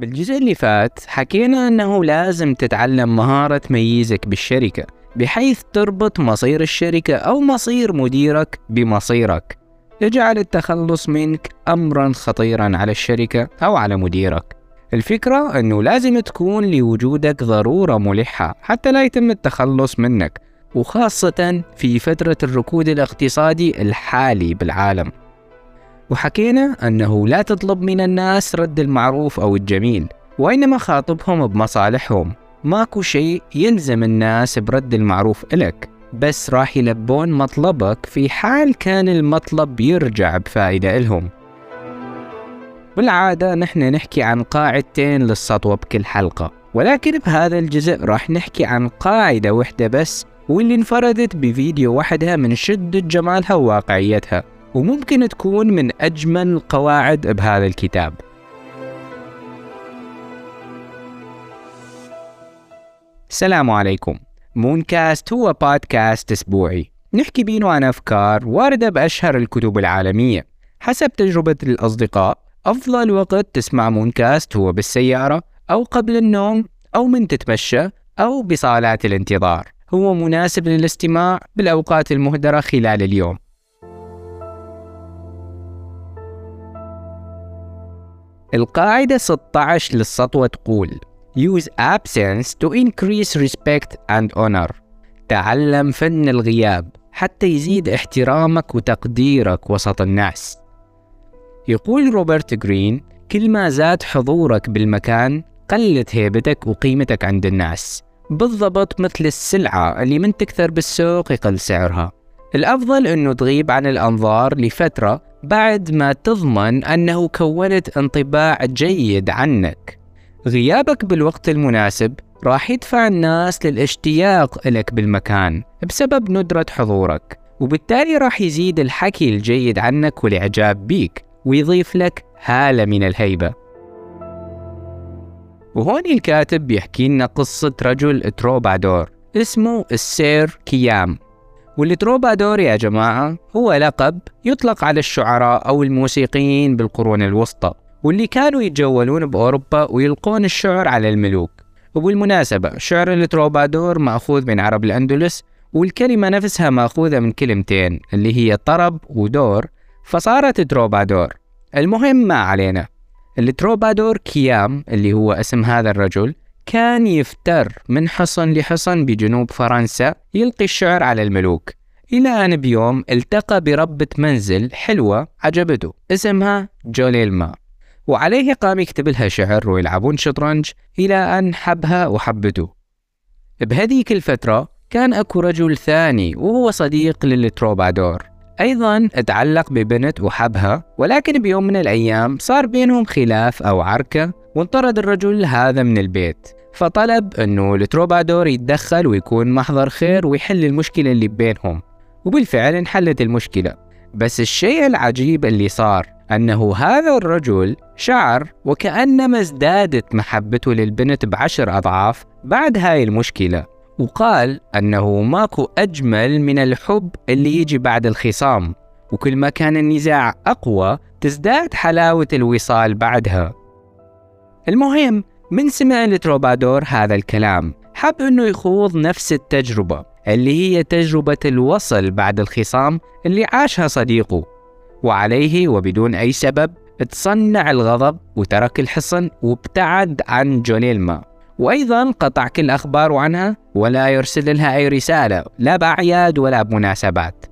بالجزء اللي فات حكينا أنه لازم تتعلم مهارة تميزك بالشركة بحيث تربط مصير الشركة أو مصير مديرك بمصيرك. يجعل التخلص منك أمرا خطيرا على الشركة أو على مديرك. الفكرة أنه لازم تكون لوجودك ضرورة ملحة حتى لا يتم التخلص منك وخاصة في فترة الركود الاقتصادي الحالي بالعالم. وحكينا أنه لا تطلب من الناس رد المعروف أو الجميل وإنما خاطبهم بمصالحهم. ماكو شيء يلزم الناس برد المعروف إلك بس راح يلبون مطلبك في حال كان المطلب يرجع بفائدة إلهم. بالعادة نحن نحكي عن قاعدتين للسطوة بكل حلقة ولكن بهذا الجزء راح نحكي عن قاعدة وحدة بس واللي انفردت بفيديو وحدها من شدة جمالها وواقعيتها. وممكن تكون من أجمل القواعد بهذا الكتاب. السلام عليكم. مونكاست هو بودكاست أسبوعي. نحكي بيه عن أفكار واردة بأشهر الكتب العالمية. حسب تجربة الأصدقاء أفضل وقت تسمع مونكاست هو بالسيارة أو قبل النوم أو من تتمشى أو بصالات الانتظار. هو مناسب للاستماع بالأوقات المهدرة خلال اليوم. القاعدة 16 للسطوة تقول Use absence to increase respect and honor. تعلم فن الغياب حتى يزيد احترامك وتقديرك وسط الناس. يقول روبرت جرين كل ما زاد حضورك بالمكان قلت هيبتك وقيمتك عند الناس بالضبط مثل السلعة اللي من تكثر بالسوق يقل سعرها. الأفضل أنه تغيب عن الأنظار لفترة بعد ما تضمن أنه كونت انطباع جيد عنك. غيابك بالوقت المناسب راح يدفع الناس للاشتياق لك بالمكان بسبب ندرة حضورك وبالتالي راح يزيد الحكي الجيد عنك والإعجاب بيك ويضيف لك هالة من الهيبة. وهون الكاتب بيحكي لنا قصة رجل تروبادور اسمه السير كيام. والتروبادور يا جماعة هو لقب يطلق على الشعراء أو الموسيقيين بالقرون الوسطى واللي كانوا يتجولون بأوروبا ويلقون الشعر على الملوك. وبالمناسبة شعر التروبادور مأخوذ من عرب الأندلس والكلمة نفسها مأخوذة من كلمتين اللي هي طرب ودور فصارت تروبادور. المهم ما علينا. التروبادور كيام اللي هو اسم هذا الرجل كان يفتر من حصن لحصن بجنوب فرنسا يلقي الشعر على الملوك. إلى أن بيوم التقى بربة منزل حلوة عجبته اسمها جوليلما. وعليه قام يكتب لها شعر ويلعبون شطرنج إلى أن حبها وحبته. بهذيك الفترة كان أكو رجل ثاني وهو صديق للتروبادور. أيضا تعلق ببنت وحبها ولكن بيوم من الأيام صار بينهم خلاف أو عركة وانطرد الرجل هذا من البيت. فطلب أنه التروبادور يتدخل ويكون محضر خير ويحل المشكلة اللي بينهم وبالفعل انحلت المشكلة. بس الشيء العجيب اللي صار أنه هذا الرجل شعر وكأنما ازدادت محبته للبنت بعشر أضعاف بعد هاي المشكلة وقال أنه ماكو أجمل من الحب اللي يجي بعد الخصام وكل ما كان النزاع أقوى تزداد حلاوة الوصال بعدها. المهم من سمع التروبادور هذا الكلام حب أنه يخوض نفس التجربة اللي هي تجربة الوصل بعد الخصام اللي عاشها صديقه. وعليه وبدون أي سبب تصنع الغضب وترك الحصن وابتعد عن جونيلما. وأيضا قطع كل أخباره عنها ولا يرسل لها أي رسالة لا بأعياد ولا بمناسبات.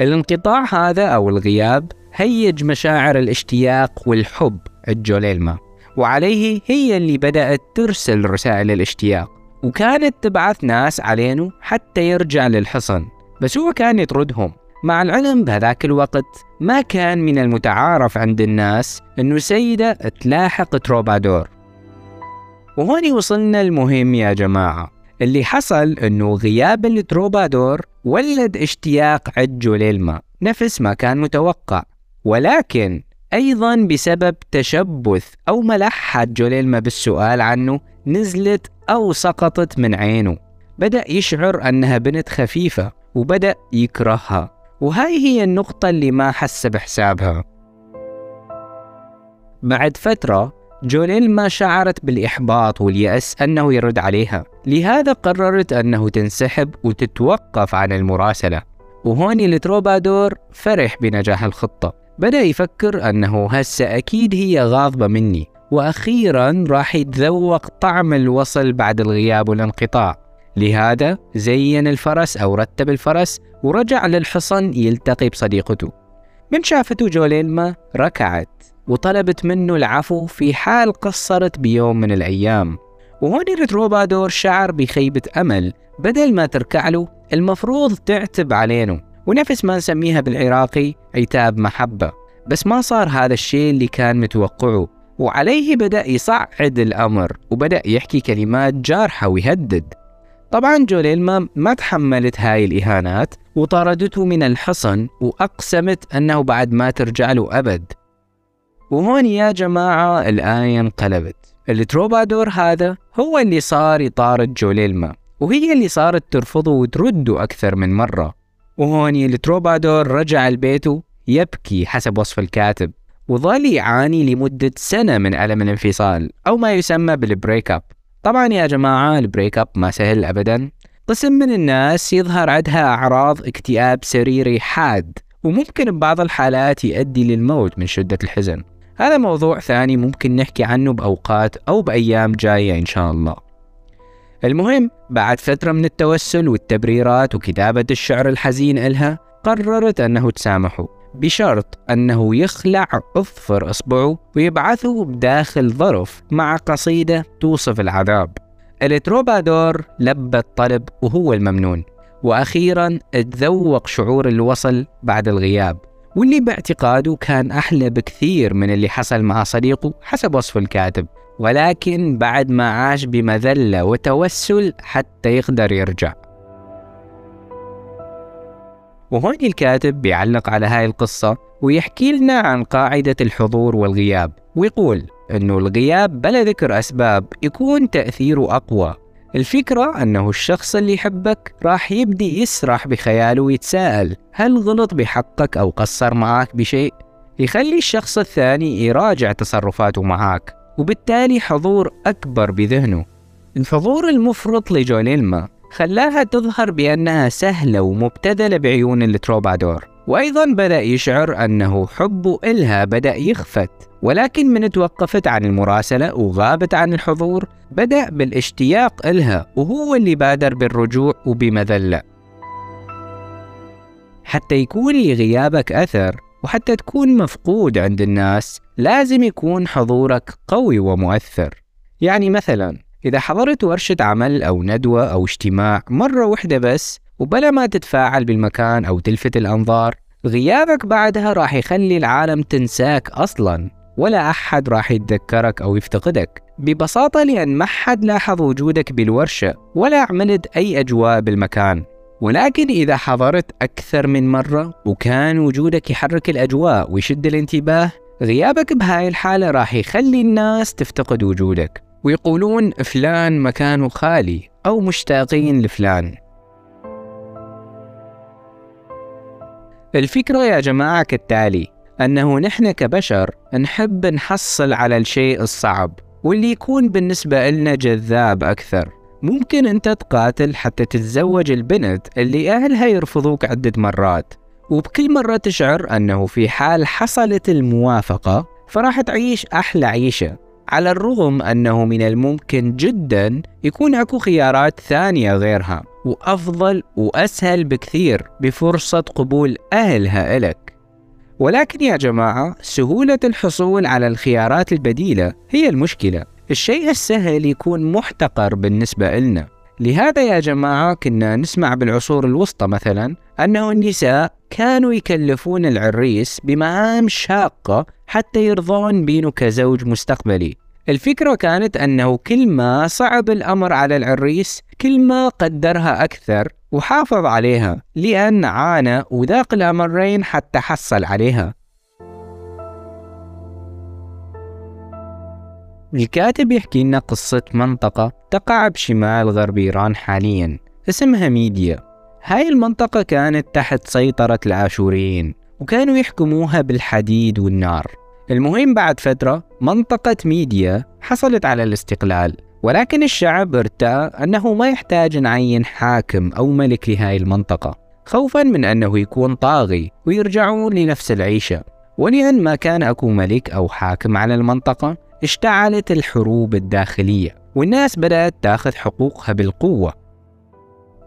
الانقطاع هذا أو الغياب هيج مشاعر الاشتياق والحب الجوليلما وعليه هي اللي بدأت ترسل رسائل الاشتياق. وكانت تبعث ناس علينه حتى يرجع للحصن بس هو كان يطردهم. مع العلم بهذاك الوقت ما كان من المتعارف عند الناس إنه سيدة تلاحق تروبادور. وهون وصلنا المهم يا جماعة اللي حصل إنه غياب التروبادور ولد اشتياق عند جوليلما نفس ما كان متوقع. ولكن أيضا بسبب تشبث أو ملحة جوليلما بالسؤال عنه نزلت أو سقطت من عينه. بدأ يشعر أنها بنت خفيفة وبدأ يكرهها. وهاي هي النقطة اللي ما حس بحسابها. بعد فترة جوليل ما شعرت بالإحباط واليأس أنه يرد عليها. لهذا قررت أنه تنسحب وتتوقف عن المراسلة. وهوني التروبادور فرح بنجاح الخطة. بدأ يفكر أنه هسه أكيد هي غاضبة مني وأخيرا راح يتذوق طعم الوصل بعد الغياب والانقطاع. لهذا زين الفرس أو رتب الفرس ورجع للحصن يلتقي بصديقته. من شافته جوليلما ركعت وطلبت منه العفو في حال قصرت بيوم من الأيام. وهون التروبادور شعر بخيبة أمل بدل ما تركع له المفروض تعتب علينا ونفس ما نسميها بالعراقي عتاب محبة بس ما صار هذا الشيء اللي كان متوقعه. وعليه بدأ يصعد الأمر وبدأ يحكي كلمات جارحة ويهدد. طبعا جوليلما ما تحملت هاي الإهانات وطردته من الحصن وأقسمت أنه بعد ما ترجع له أبد. وهون يا جماعة الآية انقلبت. التروبادور هذا هو اللي صار يطارد جوليلما وهي اللي صارت ترفضه وترده أكثر من مرة. وهون التروبادور رجع لبيته يبكي حسب وصف الكاتب وظل يعاني لمدة سنة من ألم الانفصال أو ما يسمى بال break up. طبعا يا جماعة ال break up ما سهل أبدا. قسم من الناس يظهر عندها أعراض اكتئاب سريري حاد وممكن ببعض الحالات يؤدي للموت من شدة الحزن. هذا موضوع ثاني ممكن نحكي عنه بأوقات أو بأيام جاية إن شاء الله. المهم بعد فترة من التوسل والتبريرات وكتابة الشعر الحزين إلها قررت أنه تسامحه بشرط أنه يخلع أظفر إصبعه ويبعثه بداخل ظرف مع قصيدة توصف العذاب. التروبادور لبى الطلب وهو الممنون وأخيرا تذوق شعور الوصل بعد الغياب. واللي باعتقاده كان أحلى بكثير من اللي حصل مع صديقه حسب وصف الكاتب. ولكن بعد ما عاش بمذلة وتوسل حتى يقدر يرجع. وهون الكاتب بيعلق على هاي القصة ويحكي لنا عن قاعدة الحضور والغياب ويقول أنه الغياب بلا ذكر أسباب يكون تأثيره أقوى. الفكرة أنه الشخص اللي يحبك راح يبدي يسرح بخياله ويتساءل هل غلط بحقك أو قصر معك بشيء؟ يخلي الشخص الثاني يراجع تصرفاته معك وبالتالي حضور أكبر بذهنه الحضور المفرط لجوليلما خلاها تظهر بأنها سهلة ومبتذلة بعيون التروبادور وأيضا بدأ يشعر أنه حبه إلها بدأ يخفت ولكن من توقفت عن المراسلة وغابت عن الحضور بدأ بالاشتياق إلها وهو اللي بادر بالرجوع وبمذلة. حتى يكون لغيابك أثر وحتى تكون مفقود عند الناس لازم يكون حضورك قوي ومؤثر. يعني مثلا إذا حضرت ورشة عمل أو ندوة أو اجتماع مرة واحدة بس وبلا ما تتفاعل بالمكان أو تلفت الأنظار غيابك بعدها راح يخلي العالم تنساك أصلا ولا أحد راح يتذكرك أو يفتقدك. ببساطة لأن ما حد لاحظ وجودك بالورشة ولا عملت أي أجواء بالمكان. ولكن إذا حضرت أكثر من مرة وكان وجودك يحرك الأجواء ويشد الانتباه غيابك بهاي الحالة راح يخلي الناس تفتقد وجودك. ويقولون فلان مكانه خالي أو مشتاقين لفلان. الفكرة يا جماعة كالتالي أنه نحن كبشر نحب نحصل على الشيء الصعب واللي يكون بالنسبة لنا جذاب أكثر. ممكن أنت تقاتل حتى تتزوج البنت اللي أهلها يرفضوك عدة مرات وبكل مرة تشعر أنه في حال حصلت الموافقة فراح تعيش أحلى عيشة. على الرغم أنه من الممكن جدا يكون أكو خيارات ثانية غيرها. وأفضل وأسهل بكثير بفرصة قبول أهلها إلك ولكن يا جماعة سهولة الحصول على الخيارات البديلة هي المشكلة. الشيء السهل يكون محتقر بالنسبة لنا لهذا يا جماعة كنا نسمع بالعصور الوسطى مثلا أنه النساء كانوا يكلفون العريس بمهام شاقة حتى يرضون بينه كزوج مستقبلي. الفكرة كانت أنه كل ما صعب الأمر على العريس كل ما قدرها أكثر وحافظ عليها لأن عانى وذاق الأمرين حتى حصل عليها. الكاتب يحكي لنا قصة منطقة تقع بشمال غرب إيران حاليا اسمها ميديا. هاي المنطقة كانت تحت سيطرة الآشوريين وكانوا يحكموها بالحديد والنار. المهم بعد فترة منطقة ميديا حصلت على الاستقلال ولكن الشعب ارتأى أنه ما يحتاج نعين حاكم أو ملك لهذه المنطقة خوفا من أنه يكون طاغي ويرجعون لنفس العيشة. ولأن ما كان أكو ملك أو حاكم على المنطقة اشتعلت الحروب الداخلية والناس بدأت تاخذ حقوقها بالقوة.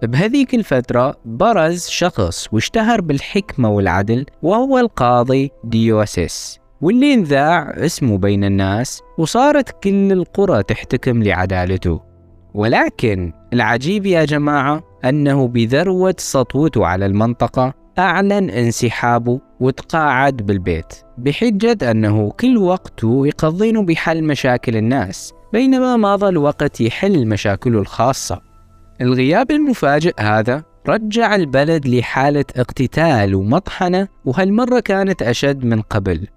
بهذيك الفترة برز شخص واشتهر بالحكمة والعدل وهو القاضي ديوسيس. واللي انذاع اسمه بين الناس وصارت كل القرى تحتكم لعدالته. ولكن العجيب يا جماعة أنه بذروة سطوته على المنطقة أعلن انسحابه وتقاعد بالبيت بحجة أنه كل وقته يقضينه بحل مشاكل الناس بينما مضى الوقت يحل مشاكله الخاصة. الغياب المفاجئ هذا رجع البلد لحالة اقتتال ومطحنة وهالمرة كانت أشد من قبل.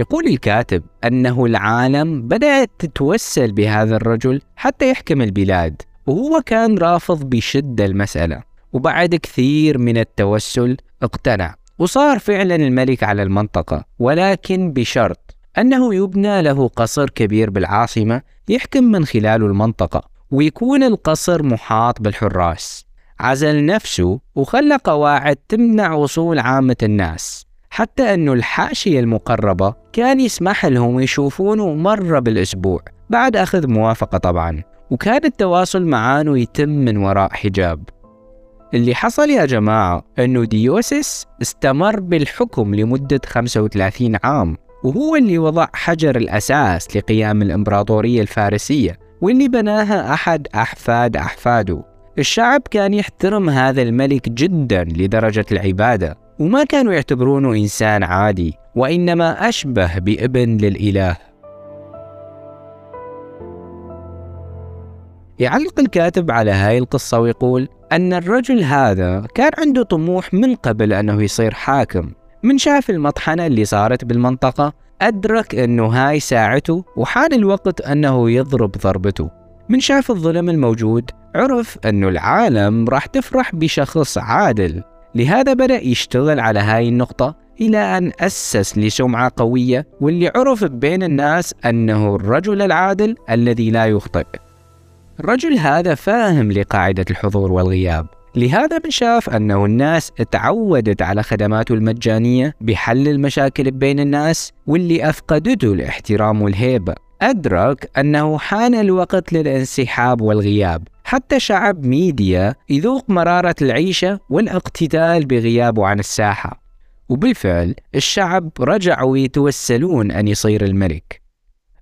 يقول الكاتب أنه العالم بدأت تتوسل بهذا الرجل حتى يحكم البلاد وهو كان رافض بشدة المسألة وبعد كثير من التوسل اقتنع وصار فعلا الملك على المنطقة ولكن بشرط أنه يبنى له قصر كبير بالعاصمة يحكم من خلاله المنطقة ويكون القصر محاط بالحراس. عزل نفسه وخلى قواعد تمنع وصول عامة الناس. حتى أنه الحاشية المقربة كان يسمح لهم يشوفونه مرة بالأسبوع بعد أخذ موافقة طبعا وكان التواصل معانه يتم من وراء حجاب. اللي حصل يا جماعة أنه ديوسس استمر بالحكم لمدة 35 عام وهو اللي وضع حجر الأساس لقيام الإمبراطورية الفارسية واللي بناها أحد أحفاد أحفاده. الشعب كان يحترم هذا الملك جدا لدرجة العبادة. وما كانوا يعتبرونه إنسان عادي وإنما أشبه بابن للإله. يعلق الكاتب على هاي القصة ويقول أن الرجل هذا كان عنده طموح من قبل أنه يصير حاكم. من شاف المطحنة اللي صارت بالمنطقة أدرك أنه هاي ساعته وحان الوقت أنه يضرب ضربته. من شاف الظلم الموجود عرف أنه العالم راح تفرح بشخص عادل. لهذا بدأ يشتغل على هاي النقطة إلى أن أسس لسمعة قوية واللي عرف بين الناس أنه الرجل العادل الذي لا يخطئ. الرجل هذا فاهم لقاعدة الحضور والغياب. لهذا بنشاف أنه الناس تعودت على خدماته المجانية بحل المشاكل بين الناس واللي أفقدته الاحترام والهيبة. أدرك أنه حان الوقت للانسحاب والغياب. حتى شعب ميديا يذوق مرارة العيشة والاقتتال بغيابه عن الساحة. وبالفعل الشعب رجعوا يتوسلون أن يصير الملك.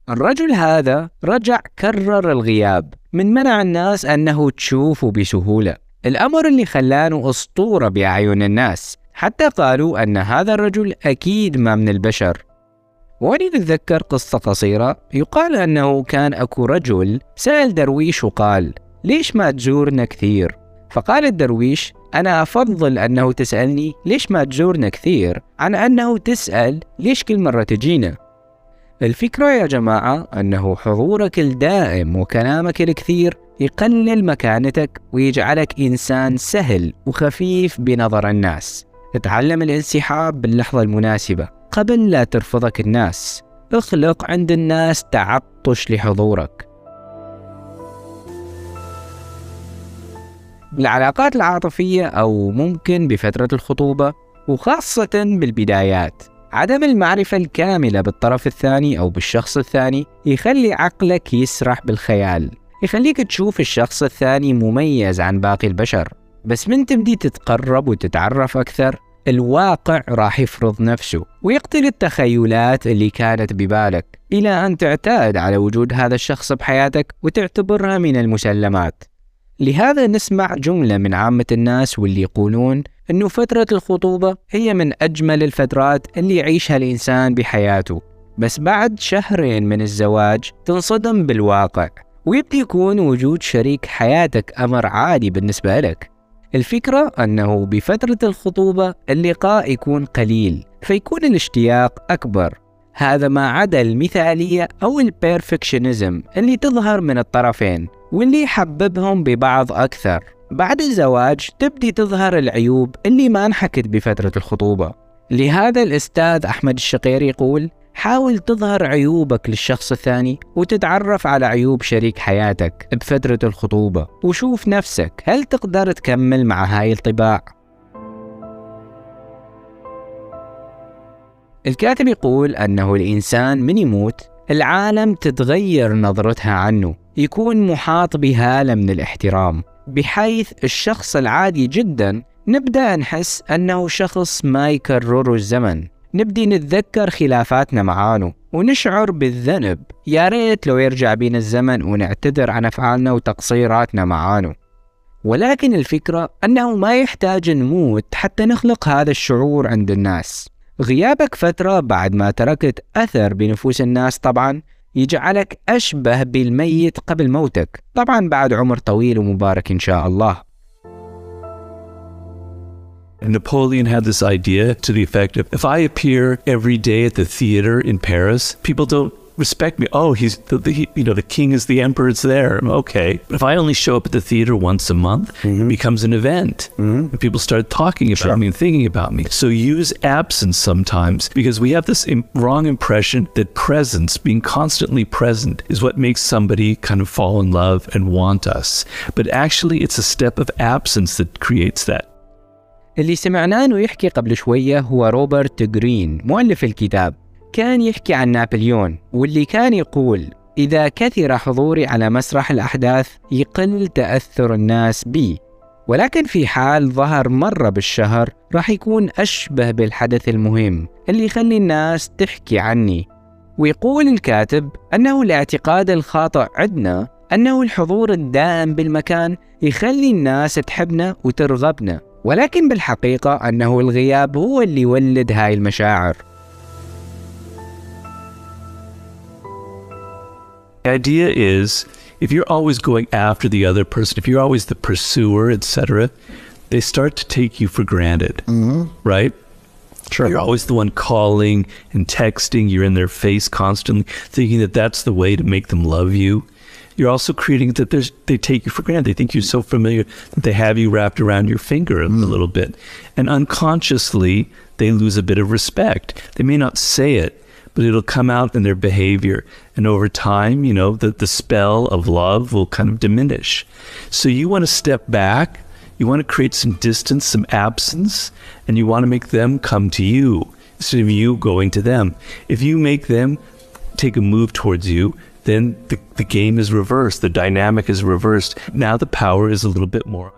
الرجل هذا رجع كرر الغياب من منع الناس أنه تشوفه بسهولة. الأمر اللي خلانه أسطورة بأعين الناس حتى قالوا أن هذا الرجل أكيد ما من البشر. وأني نتذكر قصة قصيرة يقال أنه كان أكو رجل سأل درويش وقال ليش ما تزورنا كثير؟ فقال الدرويش أنا أفضل أنه تسألني ليش ما تزورنا كثير؟ عن أنه تسأل ليش كل مرة تجينا؟ الفكرة يا جماعة أنه حضورك الدائم وكلامك الكثير يقلل مكانتك ويجعلك إنسان سهل وخفيف بنظر الناس. اتعلم الانسحاب باللحظة المناسبة قبل لا ترفضك الناس. اخلق عند الناس تعطش لحضورك. بالعلاقات العاطفية أو ممكن بفترة الخطوبة وخاصة بالبدايات. عدم المعرفة الكاملة بالطرف الثاني أو بالشخص الثاني يخلي عقلك يسرح بالخيال يخليك تشوف الشخص الثاني مميز عن باقي البشر. بس من تبدي تتقرب وتتعرف أكثر الواقع راح يفرض نفسه ويقتل التخيلات اللي كانت ببالك إلى أن تعتاد على وجود هذا الشخص بحياتك وتعتبرها من المسلمات. لهذا نسمع جملة من عامة الناس واللي يقولون أنه فترة الخطوبة هي من أجمل الفترات اللي يعيشها الإنسان بحياته. بس بعد شهرين من الزواج تنصدم بالواقع ويبدي يكون وجود شريك حياتك أمر عادي بالنسبة لك. الفكرة أنه بفترة الخطوبة اللقاء يكون قليل فيكون الاشتياق أكبر. هذا ما عدا المثالية أو البيرفكشنزم اللي تظهر من الطرفين. واللي يحببهم ببعض أكثر. بعد الزواج تبدي تظهر العيوب اللي ما انحكت بفترة الخطوبة. لهذا الأستاذ أحمد الشقير يقول حاول تظهر عيوبك للشخص الثاني وتتعرف على عيوب شريك حياتك بفترة الخطوبة وشوف نفسك هل تقدر تكمل مع هاي الطباع. الكاتب يقول أنه الإنسان من يموت العالم تتغير نظرتها عنه. يكون محاط بهالة من الاحترام. بحيث الشخص العادي جدا نبدأ نحس أنه شخص ما يكرره الزمن. نبدي نتذكر خلافاتنا معانه ونشعر بالذنب. يا ريت لو يرجع بينا الزمن ونعتذر عن أفعالنا وتقصيراتنا معانه ولكن الفكرة أنه ما يحتاج نموت حتى نخلق هذا الشعور عند الناس. غيابك فترة بعد ما تركت أثر بنفوس الناس طبعا يجعلك أشبه بالميت قبل موتك طبعا بعد عمر طويل ومبارك إن شاء الله Napoleon had this idea to the effect of if I appear every day at the theater in Paris, people don't respect me. Oh, he's the, the you know the king is the emperor. It's there. Okay, but if I only show up at the theater once a month, mm-hmm. it becomes an event, mm-hmm. and people start talking about sure. me and thinking about me. So use absence sometimes because we have this Im- wrong impression that presence, being constantly present, is what makes somebody kind of fall in love and want us. But actually, it's a step of absence that creates that. اللي سمعناه انه يحكي قبل شويه هو روبرت جرين مؤلف الكتاب كان يحكي عن نابليون واللي كان يقول إذا كثر حضوري على مسرح الأحداث يقل تأثر الناس بي. ولكن في حال ظهر مرة بالشهر راح يكون أشبه بالحدث المهم اللي يخلي الناس تحكي عني. ويقول الكاتب أنه الاعتقاد الخاطئ عندنا أنه الحضور الدائم بالمكان يخلي الناس تحبنا وترغبنا. ولكن بالحقيقة أنه الغياب هو اللي يولد هاي المشاعر. The idea is if you're always going after the other person, if you're always the pursuer, etc., they start to take you for granted, mm-hmm. right? Sure. You're always the one calling and texting. You're in their face constantly, thinking that that's the way to make them love you. You're also creating that they take you for granted. They think you're so familiar that they have you wrapped around your finger mm. a little bit. And unconsciously, they lose a bit of respect. They may not say it, but it'll come out in their behavior. And over time, you know, the, the spell of love will kind of diminish. So you want to step back, you want to create some distance, some absence, and you want to make them come to you instead of you going to them. If you make them take a move towards you, then the, the game is reversed, the dynamic is reversed. Now the power is a little bit more.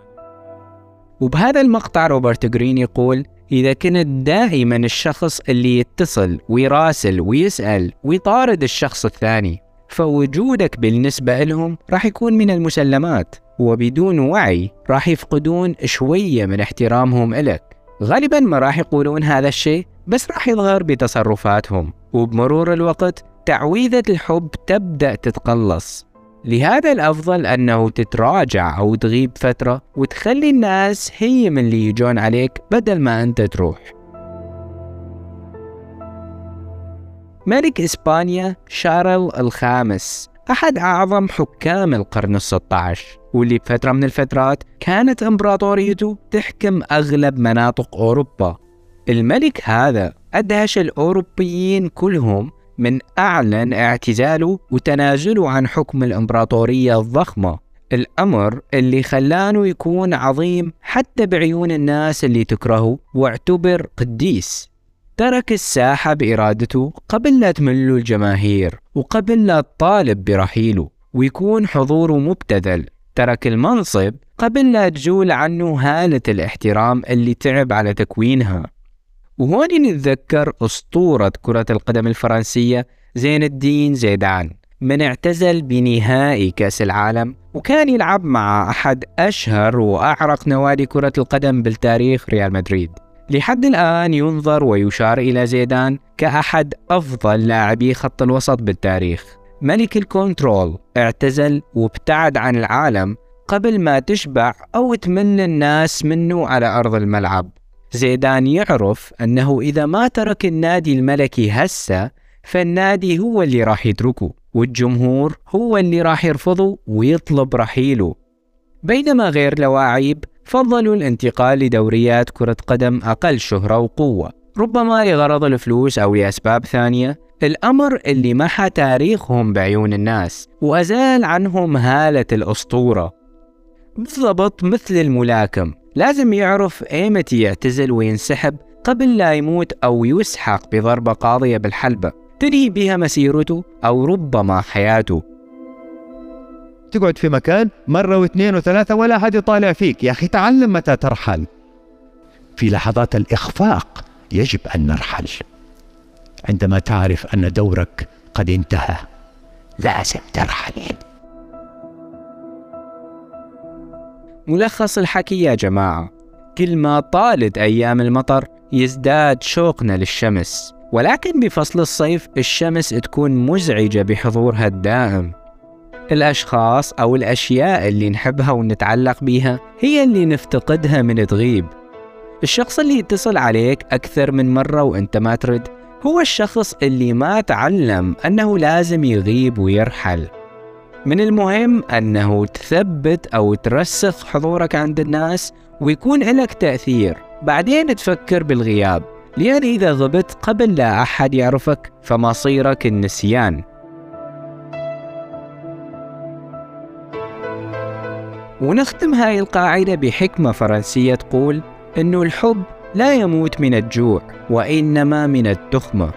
وبهذا المقطع روبرت جرين يقول إذا كنت دائما الشخص اللي يتصل ويراسل ويسأل ويطارد الشخص الثاني فوجودك بالنسبة لهم راح يكون من المسلمات وبدون وعي راح يفقدون شوية من احترامهم إلك. غالبا ما راح يقولون هذا الشيء بس راح يظهر بتصرفاتهم وبمرور الوقت تعويذة الحب تبدأ تتقلص. لهذا الأفضل أنه تتراجع أو تغيب فترة وتخلي الناس هي من اللي يجون عليك بدل ما أنت تروح. ملك إسبانيا شارل الخامس أحد أعظم حكام القرن الستة عشر واللي بفترة من الفترات كانت إمبراطوريته تحكم أغلب مناطق أوروبا. الملك هذا أدهش الأوروبيين كلهم من أعلن اعتزاله وتنازله عن حكم الإمبراطورية الضخمة. الأمر اللي خلانه يكون عظيم حتى بعيون الناس اللي تكرهه واعتبر قديس. ترك الساحة بإرادته قبل لا تمله الجماهير وقبل لا تطالب برحيله ويكون حضوره مبتذل. ترك المنصب قبل لا تجول عنه هالة الاحترام اللي تعب على تكوينها. وهون نتذكر أسطورة كرة القدم الفرنسية زين الدين زيدان. من اعتزل بنهائي كأس العالم وكان يلعب مع أحد أشهر وأعرق نوادي كرة القدم بالتاريخ ريال مدريد. لحد الآن ينظر ويشار إلى زيدان كأحد أفضل لاعبي خط الوسط بالتاريخ. ملك الكنترول اعتزل وابتعد عن العالم قبل ما تشبع أو تمل الناس منه على أرض الملعب. زيدان يعرف أنه إذا ما ترك النادي الملكي هسه فالنادي هو اللي راح يتركه والجمهور هو اللي راح يرفضه ويطلب رحيله. بينما غير لواعيب فضلوا الانتقال لدوريات كرة قدم أقل شهرة وقوة ربما لغرض الفلوس أو لأسباب ثانية. الأمر اللي محى تاريخهم بعيون الناس وأزال عنهم هالة الأسطورة. بالضبط مثل الملاكم لازم يعرف ايمتى يعتزل وينسحب قبل لا يموت أو يسحق بضربة قاضية بالحلبة تنهي بها مسيرته أو ربما حياته. تقعد في مكان مرة واثنين وثلاثة ولا أحد يطالع فيك. يا أخي تعلم متى ترحل. في لحظات الإخفاق يجب أن نرحل. عندما تعرف أن دورك قد انتهى لازم ترحل. ملخص الحكي يا جماعة. كل ما طالت أيام المطر يزداد شوقنا للشمس ولكن بفصل الصيف الشمس تكون مزعجة بحضورها الدائم. الأشخاص أو الأشياء اللي نحبها ونتعلق بيها هي اللي نفتقدها من تغيب. الشخص اللي يتصل عليك أكثر من مرة وأنت ما ترد هو الشخص اللي ما تعلم أنه لازم يغيب ويرحل. من المهم أنه تثبت أو ترسخ حضورك عند الناس ويكون لك تأثير. بعدين تفكر بالغياب لأن إذا غبت قبل لا أحد يعرفك فمصيرك النسيان. ونختم هاي القاعدة بحكمة فرنسية تقول إنه الحب لا يموت من الجوع وإنما من التخمة.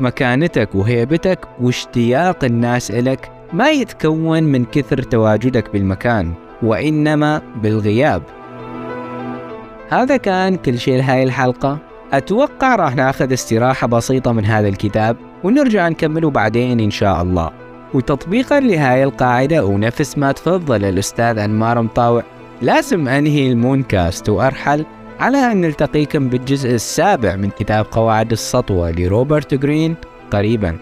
مكانتك وهيبتك واشتياق الناس إلك ما يتكون من كثر تواجدك بالمكان وإنما بالغياب. هذا كان كل شيء لهاي الحلقة. أتوقع راح ناخذ استراحة بسيطة من هذا الكتاب ونرجع نكمله بعدين إن شاء الله. وتطبيقا لهاي القاعدة ونفس ما تفضل الأستاذ أنمار مطاوع لازم أنهي المونكاست وأرحل على أن نلتقيكم بالجزء السابع من كتاب قواعد السطوة لروبرت جرين قريباً.